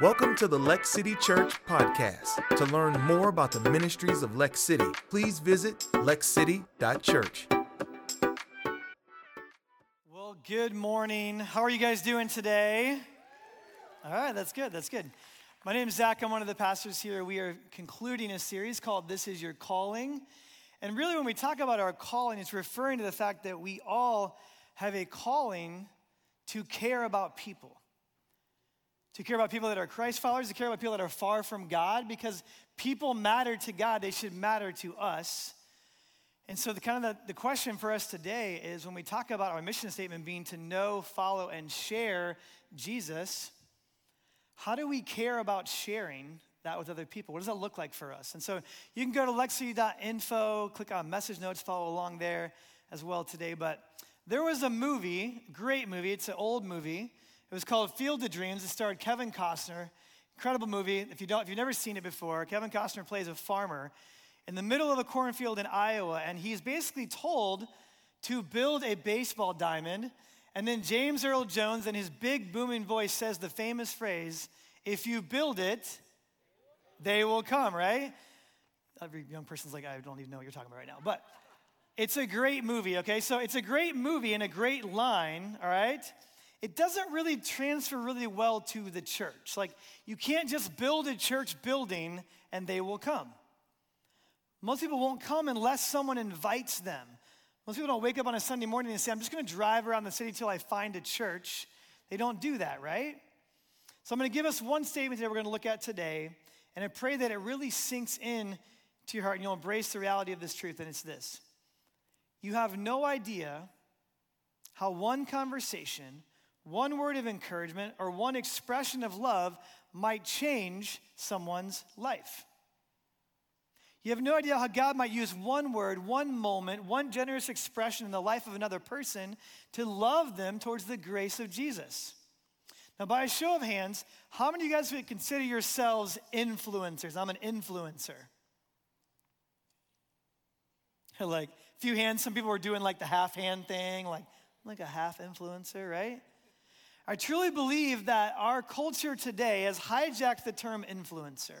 Welcome to the Lex City Church podcast. To learn more about the ministries of Lex City, please visit lexcity.church. Well, good morning. How are you guys doing today? All right, that's good. That's good. My name is Zach. I'm one of the pastors here. We are concluding a series called This Is Your Calling. And really, when we talk about our calling, it's referring to the fact that we all have a calling to care about people to care about people that are Christ followers, to care about people that are far from God, because people matter to God, they should matter to us. And so, the kind of the, the question for us today is when we talk about our mission statement being to know, follow, and share Jesus, how do we care about sharing that with other people? What does that look like for us? And so, you can go to lexi.info, click on message notes, follow along there as well today. But there was a movie, great movie, it's an old movie it was called Field of Dreams. It starred Kevin Costner. Incredible movie. If, you don't, if you've never seen it before, Kevin Costner plays a farmer in the middle of a cornfield in Iowa, and he's basically told to build a baseball diamond. And then James Earl Jones, in his big booming voice, says the famous phrase If you build it, they will come, right? Every young person's like, I don't even know what you're talking about right now. But it's a great movie, okay? So it's a great movie and a great line, all right? It doesn't really transfer really well to the church. Like, you can't just build a church building and they will come. Most people won't come unless someone invites them. Most people don't wake up on a Sunday morning and say, I'm just going to drive around the city until I find a church. They don't do that, right? So I'm going to give us one statement that we're going to look at today, and I pray that it really sinks in to your heart and you'll embrace the reality of this truth, and it's this. You have no idea how one conversation one word of encouragement or one expression of love might change someone's life. You have no idea how God might use one word, one moment, one generous expression in the life of another person to love them towards the grace of Jesus. Now, by a show of hands, how many of you guys would consider yourselves influencers? I'm an influencer. like, a few hands, some people were doing like the half hand thing, like, like a half influencer, right? I truly believe that our culture today has hijacked the term influencer.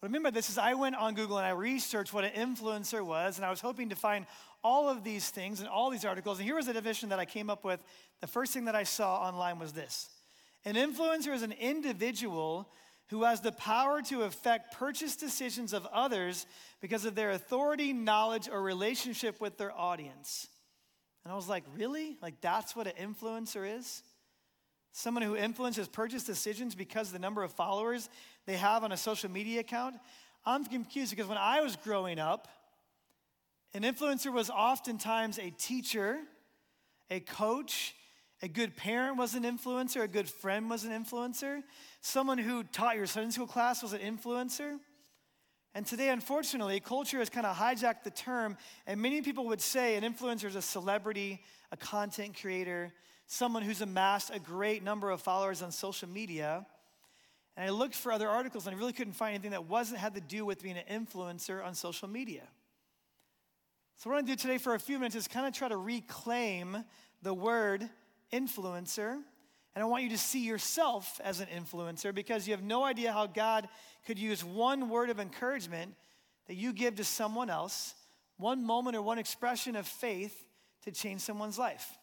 What I mean by this is I went on Google and I researched what an influencer was, and I was hoping to find all of these things and all these articles. And here was the definition that I came up with. The first thing that I saw online was this An influencer is an individual who has the power to affect purchase decisions of others because of their authority, knowledge, or relationship with their audience. And I was like, really? Like, that's what an influencer is? Someone who influences purchase decisions because of the number of followers they have on a social media account. I'm confused because when I was growing up, an influencer was oftentimes a teacher, a coach, a good parent was an influencer, a good friend was an influencer, someone who taught your Sunday school class was an influencer. And today, unfortunately, culture has kind of hijacked the term, and many people would say an influencer is a celebrity, a content creator, someone who's amassed a great number of followers on social media. And I looked for other articles and I really couldn't find anything that wasn't had to do with being an influencer on social media. So, what I'm gonna do today for a few minutes is kind of try to reclaim the word influencer. And I want you to see yourself as an influencer because you have no idea how God could use one word of encouragement that you give to someone else, one moment or one expression of faith to change someone's life.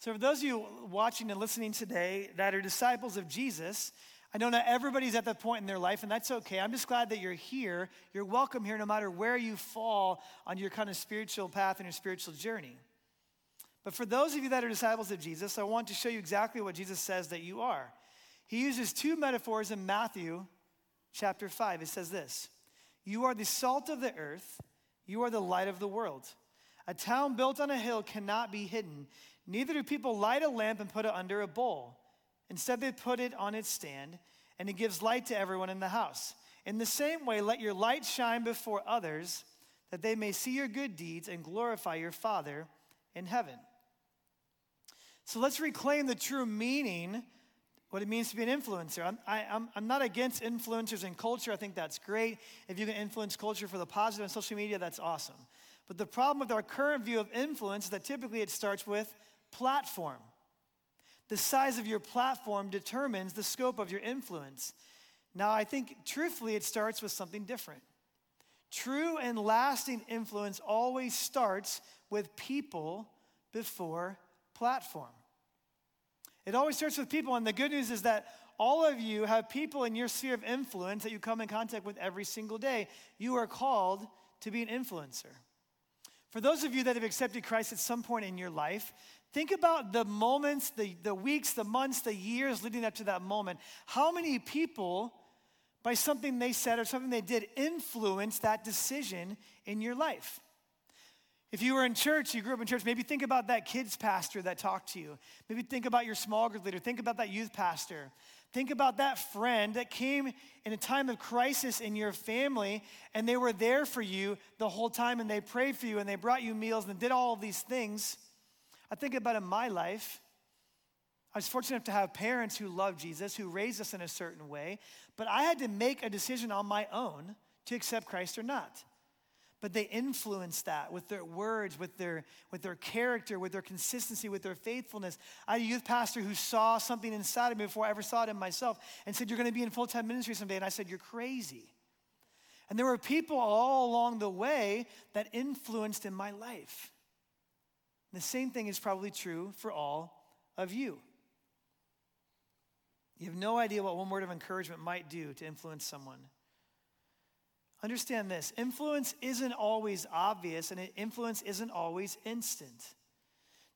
So, for those of you watching and listening today that are disciples of Jesus, I know not everybody's at that point in their life, and that's okay. I'm just glad that you're here. You're welcome here no matter where you fall on your kind of spiritual path and your spiritual journey. But for those of you that are disciples of Jesus, I want to show you exactly what Jesus says that you are. He uses two metaphors in Matthew chapter 5. It says this You are the salt of the earth, you are the light of the world. A town built on a hill cannot be hidden. Neither do people light a lamp and put it under a bowl. Instead, they put it on its stand, and it gives light to everyone in the house. In the same way, let your light shine before others, that they may see your good deeds and glorify your Father in heaven. So let's reclaim the true meaning, what it means to be an influencer. I'm, I, am I'm not against influencers in culture. I think that's great. If you can influence culture for the positive on social media, that's awesome. But the problem with our current view of influence is that typically it starts with platform. the size of your platform determines the scope of your influence. Now, I think truthfully, it starts with something different. True and lasting influence always starts with people before platform. It always starts with people, and the good news is that all of you have people in your sphere of influence that you come in contact with every single day. You are called to be an influencer. For those of you that have accepted Christ at some point in your life, think about the moments, the, the weeks, the months, the years leading up to that moment. How many people, by something they said or something they did, influenced that decision in your life? If you were in church, you grew up in church, maybe think about that kids pastor that talked to you. Maybe think about your small group leader. Think about that youth pastor. Think about that friend that came in a time of crisis in your family and they were there for you the whole time and they prayed for you and they brought you meals and did all of these things. I think about in my life, I was fortunate enough to have parents who loved Jesus, who raised us in a certain way, but I had to make a decision on my own to accept Christ or not but they influenced that with their words, with their, with their character, with their consistency, with their faithfulness. I had a youth pastor who saw something inside of me before I ever saw it in myself and said, You're going to be in full time ministry someday. And I said, You're crazy. And there were people all along the way that influenced in my life. The same thing is probably true for all of you. You have no idea what one word of encouragement might do to influence someone. Understand this influence isn't always obvious, and influence isn't always instant.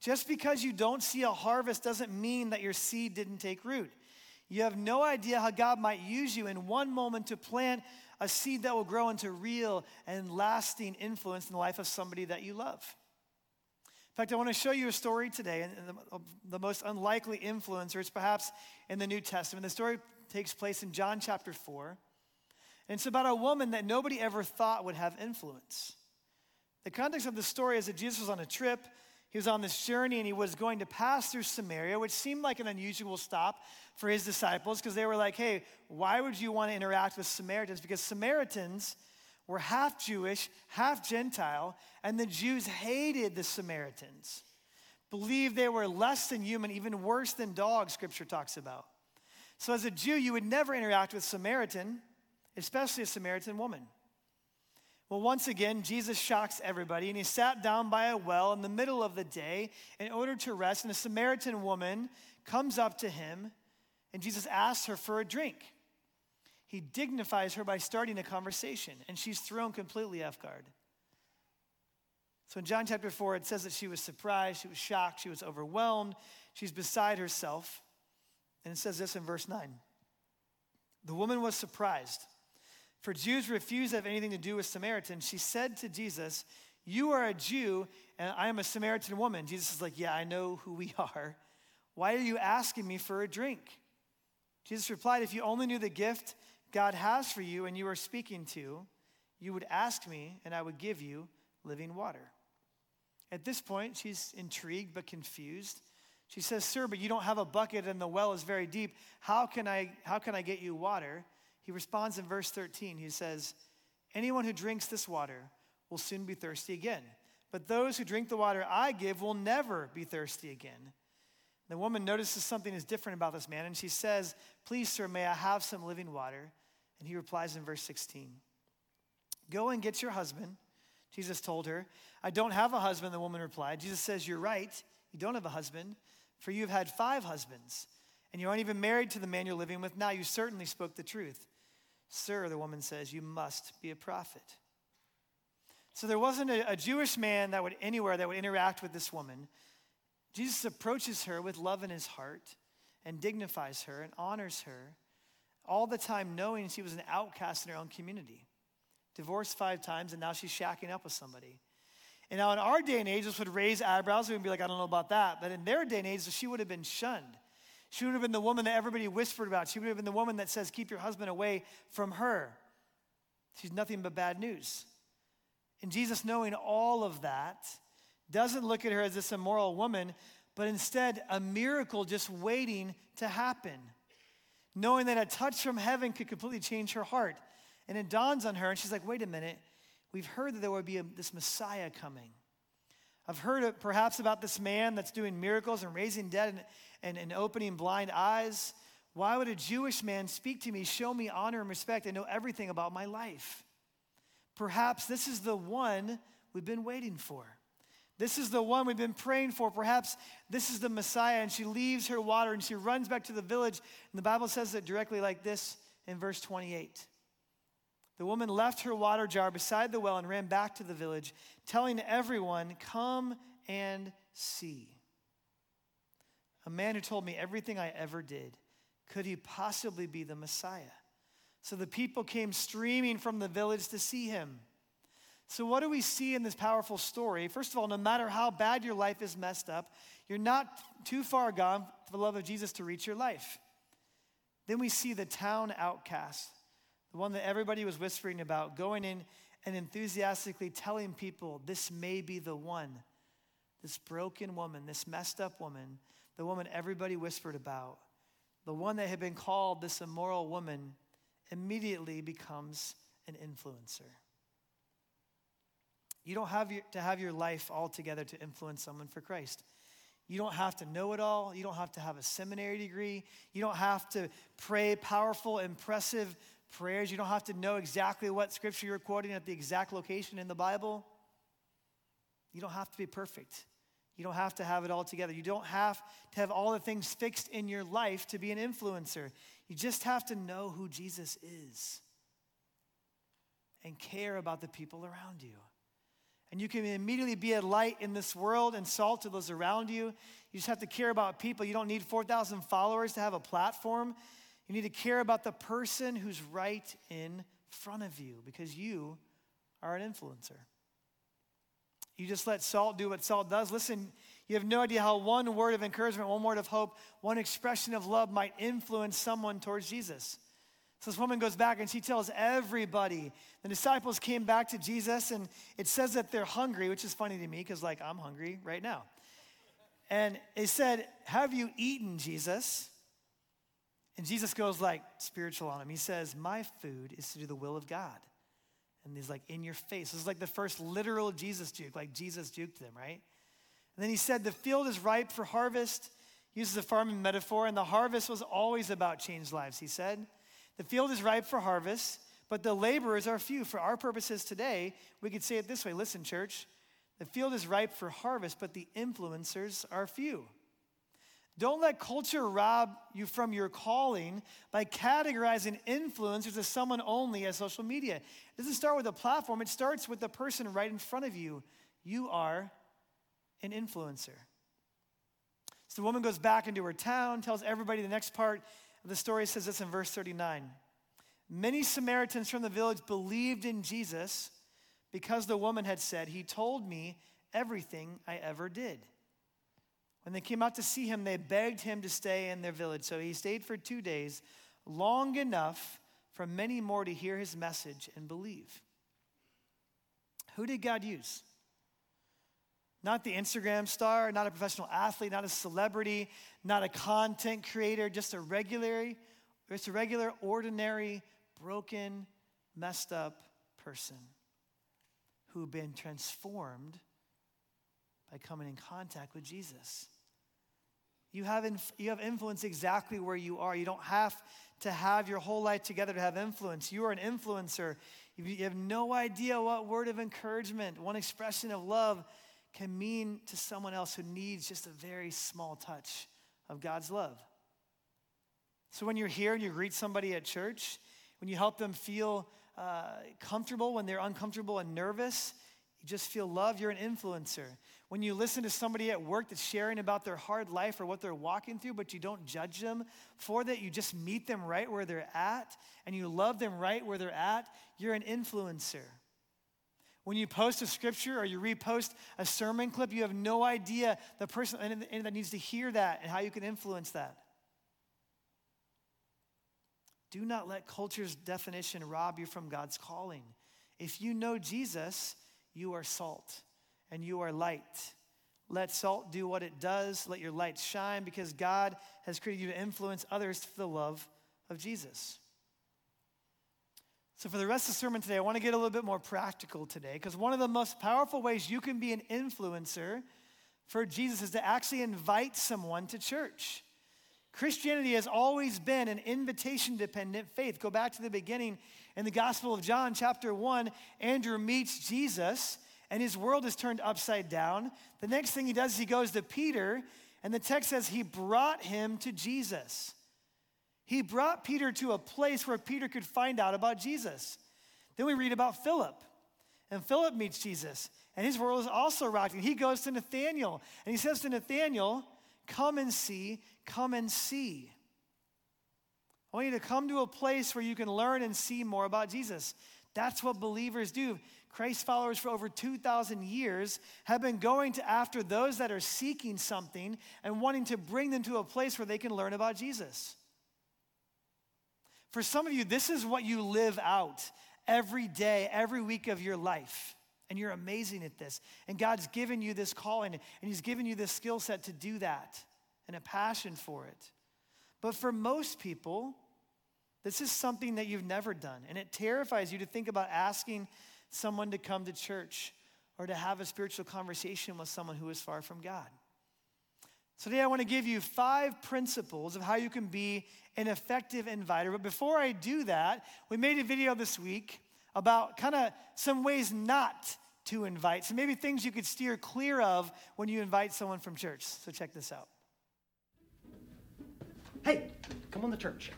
Just because you don't see a harvest doesn't mean that your seed didn't take root. You have no idea how God might use you in one moment to plant a seed that will grow into real and lasting influence in the life of somebody that you love. In fact, I want to show you a story today, and the, most unlikely influencers, perhaps in the New Testament. The story takes place in John chapter 4. And it's about a woman that nobody ever thought would have influence. The context of the story is that Jesus was on a trip. He was on this journey and he was going to pass through Samaria, which seemed like an unusual stop for his disciples because they were like, hey, why would you want to interact with Samaritans? Because Samaritans were half Jewish, half Gentile, and the Jews hated the Samaritans, believed they were less than human, even worse than dogs, scripture talks about. So as a Jew, you would never interact with Samaritan especially a Samaritan woman. Well, once again, Jesus shocks everybody, and he sat down by a well in the middle of the day in order to rest. And a Samaritan woman comes up to him, and Jesus asks her for a drink. He dignifies her by starting a conversation, and she's thrown completely off guard. So in John chapter 4, it says that she was surprised, she was shocked, she was overwhelmed, she's beside herself. And it says this in verse 9 The woman was surprised for Jews refuse to have anything to do with Samaritans, she said to Jesus, You are a Jew, and I am a Samaritan woman. Jesus is like, Yeah, I know who we are. Why are you asking me for a drink? Jesus replied, If you only knew the gift God has for you and you are speaking to, you would ask me, and I would give you living water. At this point, she's intrigued but confused. She says, Sir, but you don't have a bucket and the well is very deep. How can I, how can I get you water? He responds in verse 13. He says, Anyone who drinks this water will soon be thirsty again. But those who drink the water I give will never be thirsty again. The woman notices something is different about this man, and she says, Please, sir, may I have some living water? And he replies in verse 16, Go and get your husband. Jesus told her, I don't have a husband, the woman replied. Jesus says, You're right, you don't have a husband, for you've had five husbands, and you aren't even married to the man you're living with now. You certainly spoke the truth. Sir, the woman says, you must be a prophet. So there wasn't a, a, Jewish man that would anywhere that would interact with this woman. Jesus approaches her with love in his heart and dignifies her and honors her, all the time knowing she was an outcast in her own community. Divorced five times, and now she's shacking up with somebody. And now in our day and age, this would raise eyebrows. We would be like, I don't know about that. But in their day and age, she would have been shunned. She would have been the woman that everybody whispered about. She would have been the woman that says, Keep your husband away from her. She's nothing but bad news. And Jesus, knowing all of that, doesn't look at her as this immoral woman, but instead a miracle just waiting to happen. Knowing that a touch from heaven could completely change her heart. And it dawns on her, and she's like, wait a minute, we've heard that there would be a, this Messiah coming, I've heard perhaps about this man that's doing miracles and raising dead and, and, and opening blind eyes. Why would a Jewish man speak to me, show me honor and respect, and know everything about my life? Perhaps this is the one we've been waiting for. This is the one we've been praying for. Perhaps this is the Messiah. And she leaves her water and she runs back to the village. And the Bible says it directly like this in verse 28. The woman left her water jar beside the well and ran back to the village, telling everyone, Come and see. A man who told me everything I ever did. Could he possibly be the Messiah? So the people came streaming from the village to see him. So, what do we see in this powerful story? First of all, no matter how bad your life is messed up, you're not too far gone for the love of Jesus to reach your life. Then we see the town outcast, the one that everybody was whispering about, going in and enthusiastically telling people, This may be the one. This broken woman, this messed up woman, the woman everybody whispered about, the one that had been called this immoral woman, immediately becomes an influencer. You don't have your, to have your life all together to influence someone for Christ. You don't have to know it all. You don't have to have a seminary degree. You don't have to pray powerful, impressive prayers. You don't have to know exactly what scripture you're quoting at the exact location in the Bible. You don't have to be perfect. You don't have to have it all together. You don't have to have all the things fixed in your life to be an influencer. You just have to know who Jesus is and care about the people around you. And you can immediately be a light in this world and salt to those around you. You just have to care about people. You don't need 4,000 followers to have a platform. You need to care about the person who's right in front of you because you are an influencer. You just let salt do what salt does. Listen, you have no idea how one word of encouragement, one word of hope, one expression of love might influence someone towards Jesus. So this woman goes back and she tells everybody. The disciples came back to Jesus, and it says that they're hungry, which is funny to me because, like, I'm hungry right now. And they said, Have you eaten, Jesus? And Jesus goes like spiritual on him. He says, My food is to do the will of God. And he's like, In your face. This is like the first literal Jesus juke, like Jesus juked them, right? And then he said, The field is ripe for harvest. He uses a farming metaphor, and the harvest was always about changed lives, he said. The field is ripe for harvest, but the laborers are few. For our purposes today, we could say it this way listen, church, the field is ripe for harvest, but the influencers are few. Don't let culture rob you from your calling by categorizing influencers as someone only as social media. It doesn't start with a platform, it starts with the person right in front of you. You are an influencer. So the woman goes back into her town, tells everybody the next part the story says this in verse 39. Many Samaritans from the village believed in Jesus because the woman had said, He told me everything I ever did. When they came out to see him, they begged him to stay in their village. So he stayed for two days, long enough for many more to hear his message and believe. Who did God use? Not the Instagram star, not a professional athlete, not a celebrity, not a content creator, just a regular, just a regular, ordinary, broken, messed up person who'd been transformed by coming in contact with Jesus. You have, inf- you have influence exactly where you are. You don't have to have your whole life together to have influence. You are an influencer. You have no idea what word of encouragement, one expression of love can mean to someone else who needs just a very small touch of God's love. So when you're here and you greet somebody at church, when you help them feel uh, comfortable when they're uncomfortable and nervous, you just feel love, you're an influencer. When you listen to somebody at work that's sharing about their hard life or what they're walking through, but you don't judge them for that, you just meet them right where they're at and you love them right where they're at, you're an influencer. When you post a scripture or you repost a sermon clip, you have no idea the person that needs to hear that and how you can influence that. Do not let culture's definition rob you from God's calling. If you know Jesus, you are salt and you are light. Let salt do what it does. Let your light shine because God has created you to influence others for the love of Jesus. So, for the rest of the sermon today, I want to get a little bit more practical today because one of the most powerful ways you can be an influencer for Jesus is to actually invite someone to church. Christianity has always been an invitation dependent faith. Go back to the beginning in the Gospel of John, chapter 1. Andrew meets Jesus and his world is turned upside down. The next thing he does is he goes to Peter, and the text says he brought him to Jesus. He brought Peter to a place where Peter could find out about Jesus. Then we read about Philip. And Philip meets Jesus, and his world is also rocking. He goes to Nathanael, and he says to Nathanael, Come and see, come and see. I want you to come to a place where you can learn and see more about Jesus. That's what believers do. Christ followers for over 2,000 years have been going to after those that are seeking something and wanting to bring them to a place where they can learn about Jesus. For some of you, this is what you live out every day, every week of your life. And you're amazing at this. And God's given you this calling, and He's given you this skill set to do that and a passion for it. But for most people, this is something that you've never done. And it terrifies you to think about asking someone to come to church or to have a spiritual conversation with someone who is far from God. Today, I want to give you five principles of how you can be an effective inviter. But before I do that, we made a video this week about kind of some ways not to invite. So maybe things you could steer clear of when you invite someone from church. So check this out. Hey, come on to church.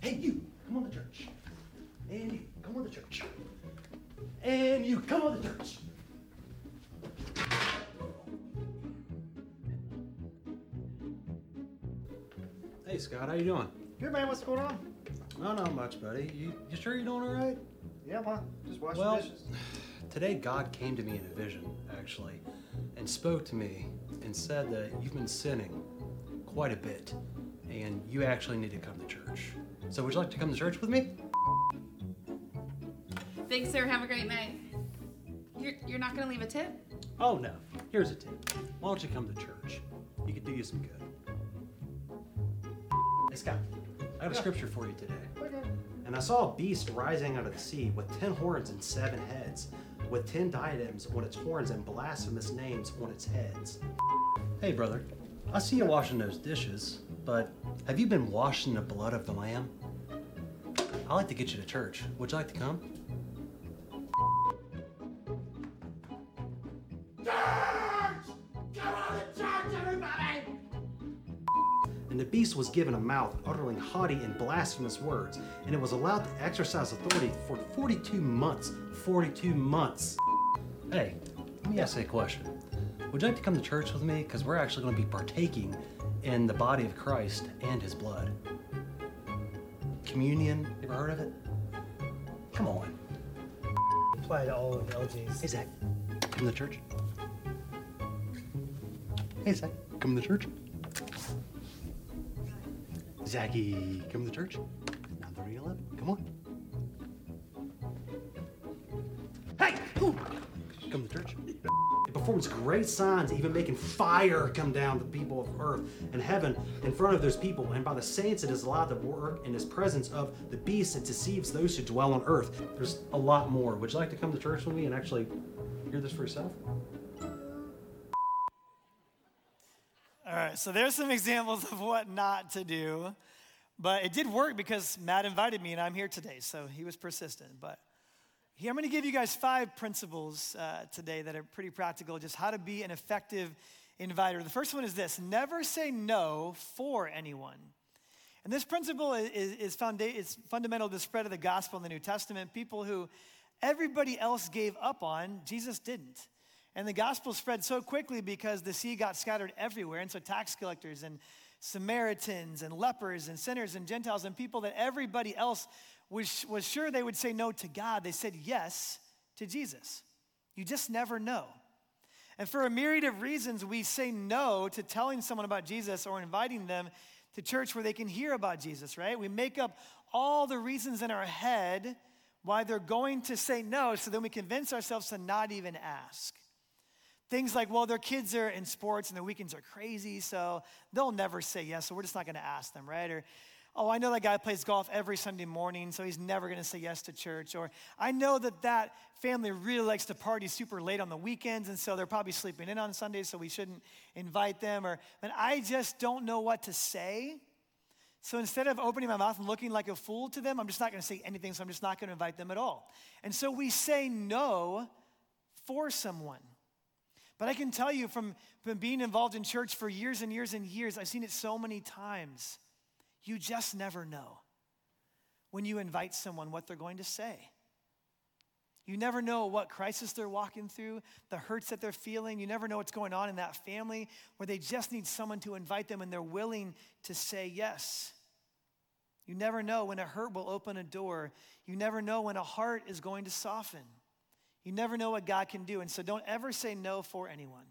Hey, you, come on to church. And you, come on to church. And you, come on to church. Hey, Scott, how you doing? Good man, what's going on? Oh, not much, buddy. You, you sure you're doing all right? Yeah, man, just washing Well, dishes. today God came to me in a vision, actually, and spoke to me and said that you've been sinning quite a bit, and you actually need to come to church. So, would you like to come to church with me? Thanks, sir. Have a great night. You're, you're not going to leave a tip? Oh no. Here's a tip. Why don't you come to church? You could do you some good. Hey Scott, I have a scripture for you today. Okay. And I saw a beast rising out of the sea with ten horns and seven heads, with ten diadems on its horns and blasphemous names on its heads. Hey brother, I see you washing those dishes, but have you been washed in the blood of the Lamb? I'd like to get you to church. Would you like to come? Was given a mouth uttering haughty and blasphemous words, and it was allowed to exercise authority for 42 months. 42 months. Hey, let me ask you a question. Would you like to come to church with me? Because we're actually going to be partaking in the body of Christ and his blood. Communion, you ever heard of it? Come on. Apply to all of LG's. Hey, Zach, come to church. Hey, Zach, come to church. Zachy, come to the church. 93011, come on. Hey! Ooh. Come to church. It performs great signs, even making fire come down to the people of earth and heaven in front of those people. And by the saints, it is allowed to work in his presence of the beast. It deceives those who dwell on earth. There's a lot more. Would you like to come to church with me and actually hear this for yourself? Right, so there's some examples of what not to do. But it did work because Matt invited me and I'm here today. So he was persistent. But here, I'm going to give you guys five principles uh, today that are pretty practical, just how to be an effective inviter. The first one is this never say no for anyone. And this principle is, is, is, is fundamental to the spread of the gospel in the New Testament. People who everybody else gave up on, Jesus didn't. And the gospel spread so quickly because the seed got scattered everywhere. And so tax collectors and Samaritans and lepers and sinners and Gentiles and people that everybody else was, was sure they would say no to God, they said yes to Jesus. You just never know. And for a myriad of reasons, we say no to telling someone about Jesus or inviting them to church where they can hear about Jesus, right? We make up all the reasons in our head why they're going to say no, so then we convince ourselves to not even ask. Things like, well, their kids are in sports and the weekends are crazy, so they'll never say yes, so we're just not going to ask them, right? Or, oh, I know that guy plays golf every Sunday morning, so he's never going to say yes to church. Or I know that that family really likes to party super late on the weekends, and so they're probably sleeping in on Sundays, so we shouldn't invite them. Or, and I just don't know what to say. So instead of opening my mouth and looking like a fool to them, I'm just not going to say anything, so I'm just not going to invite them at all. And so we say no for someone. But I can tell you from, from being involved in church for years and years and years, I've seen it so many times. You just never know when you invite someone what they're going to say. You never know what crisis they're walking through, the hurts that they're feeling. You never know what's going on in that family where they just need someone to invite them and they're willing to say yes. You never know when a hurt will open a door. You never know when a heart is going to soften. You never know what God can do. And so don't ever say no for anyone.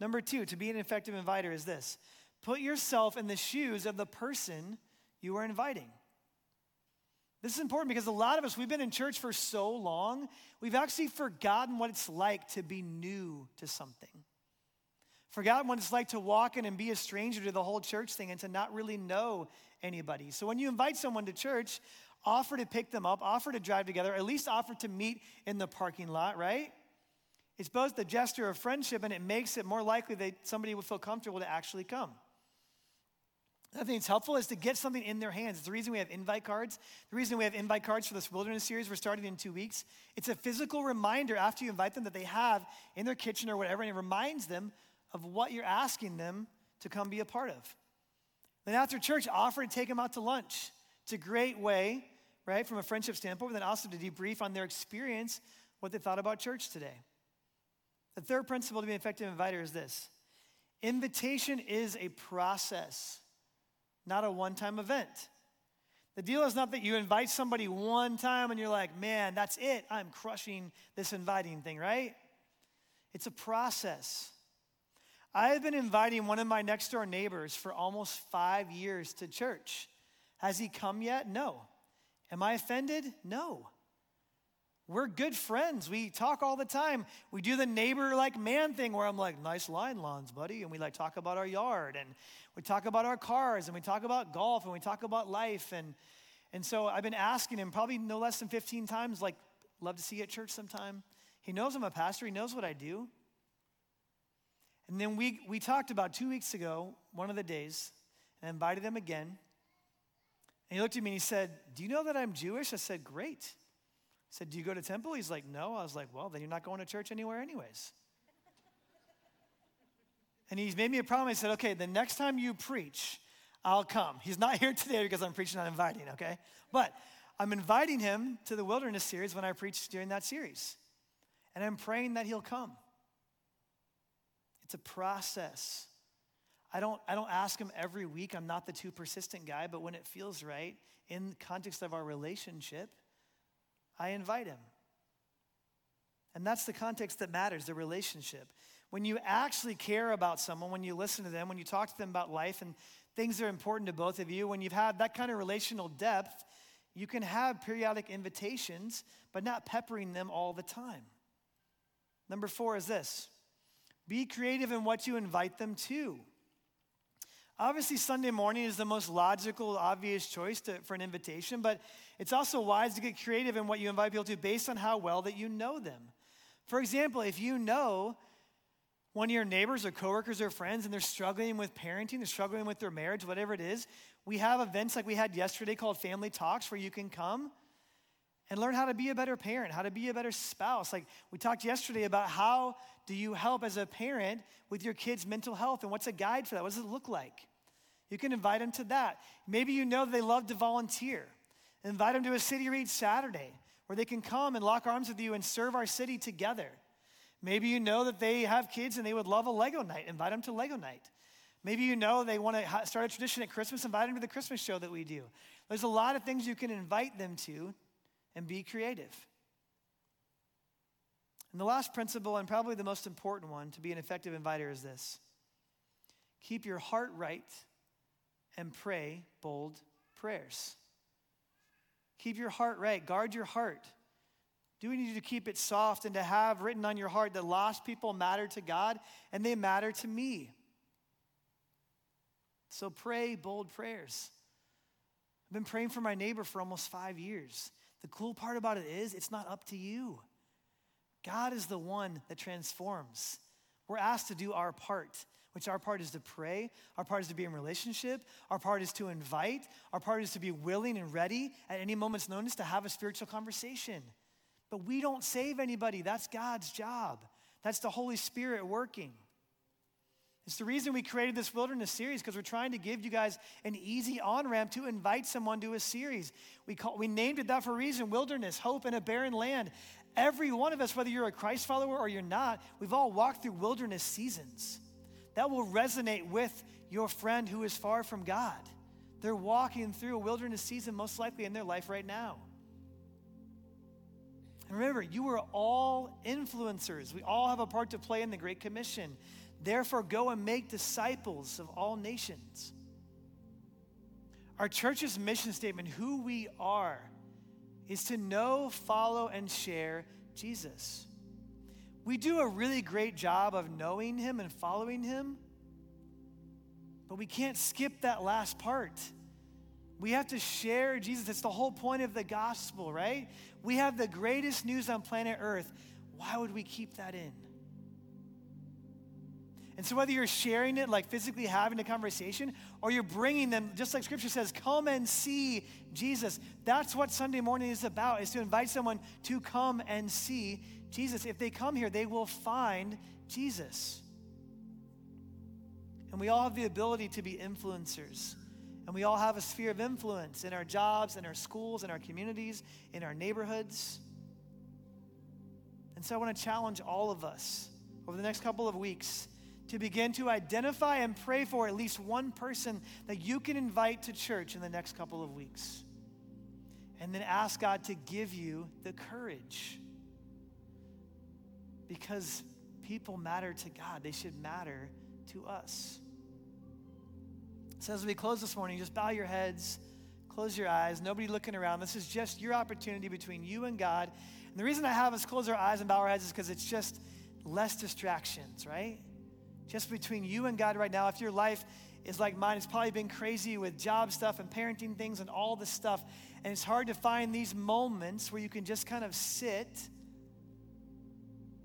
Number two, to be an effective inviter is this put yourself in the shoes of the person you are inviting. This is important because a lot of us, we've been in church for so long, we've actually forgotten what it's like to be new to something. Forgotten what it's like to walk in and be a stranger to the whole church thing and to not really know anybody. So when you invite someone to church, offer to pick them up, offer to drive together, at least offer to meet in the parking lot, right? It's both the gesture of friendship and it makes it more likely that somebody would feel comfortable to actually come. I think it's helpful is to get something in their hands. It's the reason we have invite cards. The reason we have invite cards for this wilderness series we're starting in two weeks. It's a physical reminder after you invite them that they have in their kitchen or whatever, and it reminds them of what you're asking them to come be a part of. Then after church, offer to take them out to lunch. It's a great way, right, from a friendship standpoint, but then also to debrief on their experience, what they thought about church today. The third principle to be an effective inviter is this invitation is a process not a one time event. The deal is not that you invite somebody one time and you're like, man, that's it. I'm crushing this inviting thing, right? It's a process. I have been inviting one of my next door neighbors for almost five years to church. Has he come yet? No. Am I offended? No. We're good friends. We talk all the time. We do the neighbor like man thing where I'm like, nice line lawns, buddy. And we like talk about our yard and we talk about our cars and we talk about golf and we talk about life. And, and so I've been asking him probably no less than 15 times, like, love to see you at church sometime. He knows I'm a pastor, he knows what I do. And then we, we talked about two weeks ago, one of the days, and I invited him again. And he looked at me and he said, Do you know that I'm Jewish? I said, Great said, Do you go to temple? He's like, No. I was like, Well, then you're not going to church anywhere, anyways. and he's made me a promise. He said, Okay, the next time you preach, I'll come. He's not here today because I'm preaching on inviting, okay? But I'm inviting him to the wilderness series when I preach during that series. And I'm praying that he'll come. It's a process. I don't, I don't ask him every week. I'm not the too persistent guy, but when it feels right, in context of our relationship, I invite him. And that's the context that matters, the relationship. When you actually care about someone, when you listen to them, when you talk to them about life and things that are important to both of you, when you've had that kind of relational depth, you can have periodic invitations, but not peppering them all the time. Number four is this be creative in what you invite them to. Obviously, Sunday morning is the most logical, obvious choice to, for an invitation, but it's also wise to get creative in what you invite people to based on how well that you know them. For example, if you know one of your neighbors or coworkers or friends and they're struggling with parenting, they're struggling with their marriage, whatever it is, we have events like we had yesterday called Family Talks where you can come and learn how to be a better parent, how to be a better spouse. Like we talked yesterday about how do you help as a parent with your kids' mental health and what's a guide for that? What does it look like? You can invite them to that. Maybe you know they love to volunteer. Invite them to a city read Saturday where they can come and lock arms with you and serve our city together. Maybe you know that they have kids and they would love a Lego night. Invite them to Lego night. Maybe you know they want to start a tradition at Christmas. Invite them to the Christmas show that we do. There's a lot of things you can invite them to and be creative. And the last principle, and probably the most important one to be an effective inviter, is this keep your heart right and pray bold prayers. Keep your heart right, guard your heart. Do we need to keep it soft and to have written on your heart that lost people matter to God and they matter to me? So pray bold prayers. I've been praying for my neighbor for almost five years. The cool part about it is, it's not up to you. God is the one that transforms. We're asked to do our part, which our part is to pray, our part is to be in relationship, our part is to invite, our part is to be willing and ready at any moment's notice to have a spiritual conversation. But we don't save anybody, that's God's job. That's the Holy Spirit working. It's the reason we created this wilderness series because we're trying to give you guys an easy on ramp to invite someone to a series. We, call, we named it that for a reason wilderness, hope in a barren land. Every one of us, whether you're a Christ follower or you're not, we've all walked through wilderness seasons. That will resonate with your friend who is far from God. They're walking through a wilderness season, most likely in their life right now. And remember, you are all influencers. We all have a part to play in the Great Commission. Therefore, go and make disciples of all nations. Our church's mission statement, who we are, is to know, follow, and share Jesus. We do a really great job of knowing him and following him, but we can't skip that last part. We have to share Jesus. It's the whole point of the gospel, right? We have the greatest news on planet Earth. Why would we keep that in? And so, whether you're sharing it, like physically having a conversation, or you're bringing them, just like scripture says, come and see Jesus. That's what Sunday morning is about, is to invite someone to come and see Jesus. If they come here, they will find Jesus. And we all have the ability to be influencers. And we all have a sphere of influence in our jobs, in our schools, in our communities, in our neighborhoods. And so I want to challenge all of us over the next couple of weeks to begin to identify and pray for at least one person that you can invite to church in the next couple of weeks. And then ask God to give you the courage. Because people matter to God, they should matter to us. So, as we close this morning, just bow your heads, close your eyes, nobody looking around. This is just your opportunity between you and God. And the reason I have us close our eyes and bow our heads is because it's just less distractions, right? Just between you and God right now, if your life is like mine, it's probably been crazy with job stuff and parenting things and all this stuff. And it's hard to find these moments where you can just kind of sit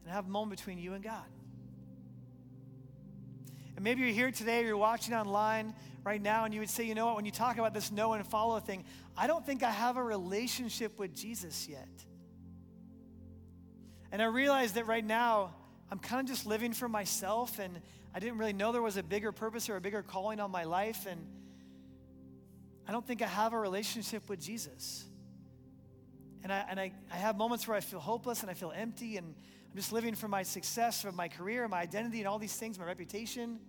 and have a moment between you and God. And maybe you're here today you're watching online right now and you would say, you know what, when you talk about this know and follow thing, I don't think I have a relationship with Jesus yet. And I realize that right now, I'm kind of just living for myself and I didn't really know there was a bigger purpose or a bigger calling on my life. And I don't think I have a relationship with Jesus. And I, and I, I have moments where I feel hopeless and I feel empty and I'm just living for my success, for my career, my identity, and all these things, my reputation.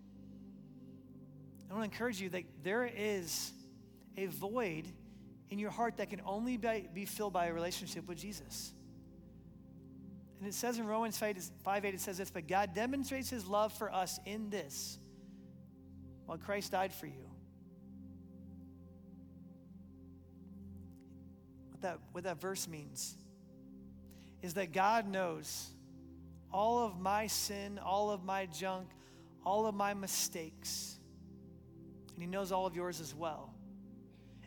I want to encourage you that there is a void in your heart that can only be, be filled by a relationship with Jesus. And it says in Romans 5 8, it says this, but God demonstrates his love for us in this, while Christ died for you. What that, what that verse means is that God knows all of my sin, all of my junk, all of my mistakes, and he knows all of yours as well.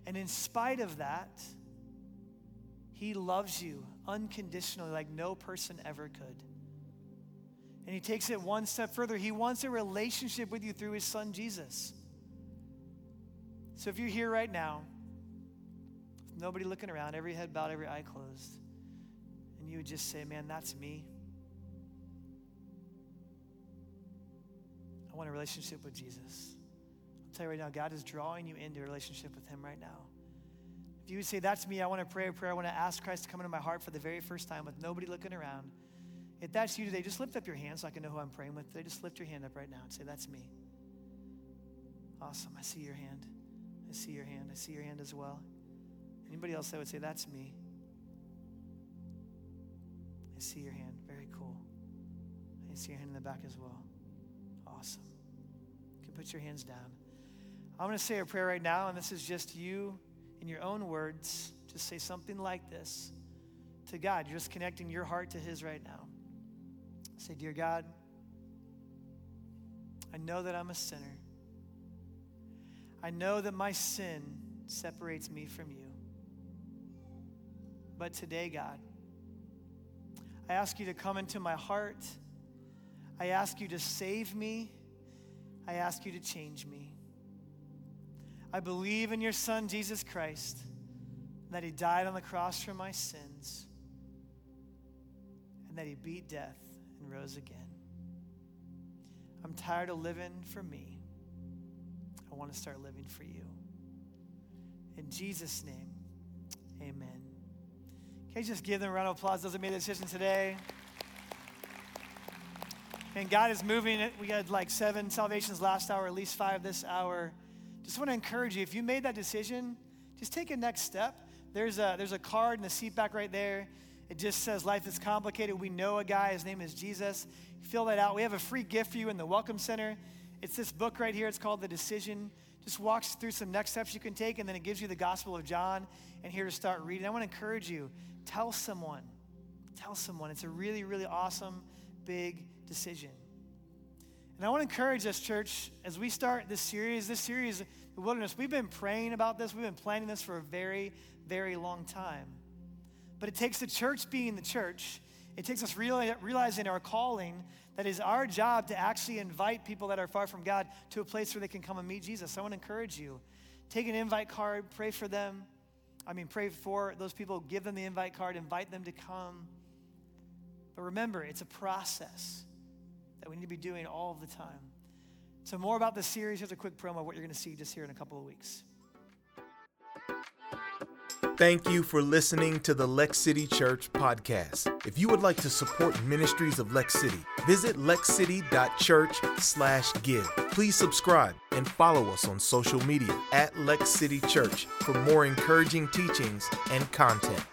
And in spite of that, he loves you unconditionally like no person ever could. And he takes it one step further. He wants a relationship with you through his son Jesus. So if you're here right now, nobody looking around, every head bowed, every eye closed, and you would just say, Man, that's me. I want a relationship with Jesus. I'll tell you right now, God is drawing you into a relationship with him right now. If you would say, That's me, I want to pray a prayer, I want to ask Christ to come into my heart for the very first time with nobody looking around. If that's you today, just lift up your hand so I can know who I'm praying with today. Just lift your hand up right now and say, That's me. Awesome. I see your hand. I see your hand. I see your hand as well. Anybody else that would say, That's me? I see your hand. Very cool. I see your hand in the back as well. Awesome. You can put your hands down. I'm going to say a prayer right now, and this is just you in your own words, just say something like this to God. You're just connecting your heart to His right now. Say, Dear God, I know that I'm a sinner. I know that my sin separates me from you. But today, God, I ask you to come into my heart. I ask you to save me. I ask you to change me. I believe in your Son, Jesus Christ, that he died on the cross for my sins, and that he beat death and rose again. I'm tired of living for me. I want to start living for you. In Jesus' name, amen. Can you just give them a round of applause? Those that made the decision today. And God is moving it. We had like seven salvations last hour, at least five this hour. Just want to encourage you if you made that decision, just take a next step. There's a, there's a card in the seat back right there. It just says, Life is complicated. We know a guy. His name is Jesus. Fill that out. We have a free gift for you in the Welcome Center. It's this book right here. It's called The Decision. Just walks through some next steps you can take, and then it gives you the Gospel of John and here to start reading. I want to encourage you tell someone. Tell someone. It's a really, really awesome, big decision. And I want to encourage us, church, as we start this series, this series, The Wilderness, we've been praying about this. We've been planning this for a very, very long time. But it takes the church being the church, it takes us realizing our calling that is our job to actually invite people that are far from God to a place where they can come and meet Jesus. I want to encourage you. Take an invite card, pray for them. I mean, pray for those people, give them the invite card, invite them to come. But remember, it's a process that we need to be doing all the time. So, more about the series, here's a quick promo of what you're going to see just here in a couple of weeks. Thank you for listening to the Lex City Church podcast. If you would like to support ministries of Lex City, visit lexcity.church/give. Please subscribe and follow us on social media at Lex City Church for more encouraging teachings and content.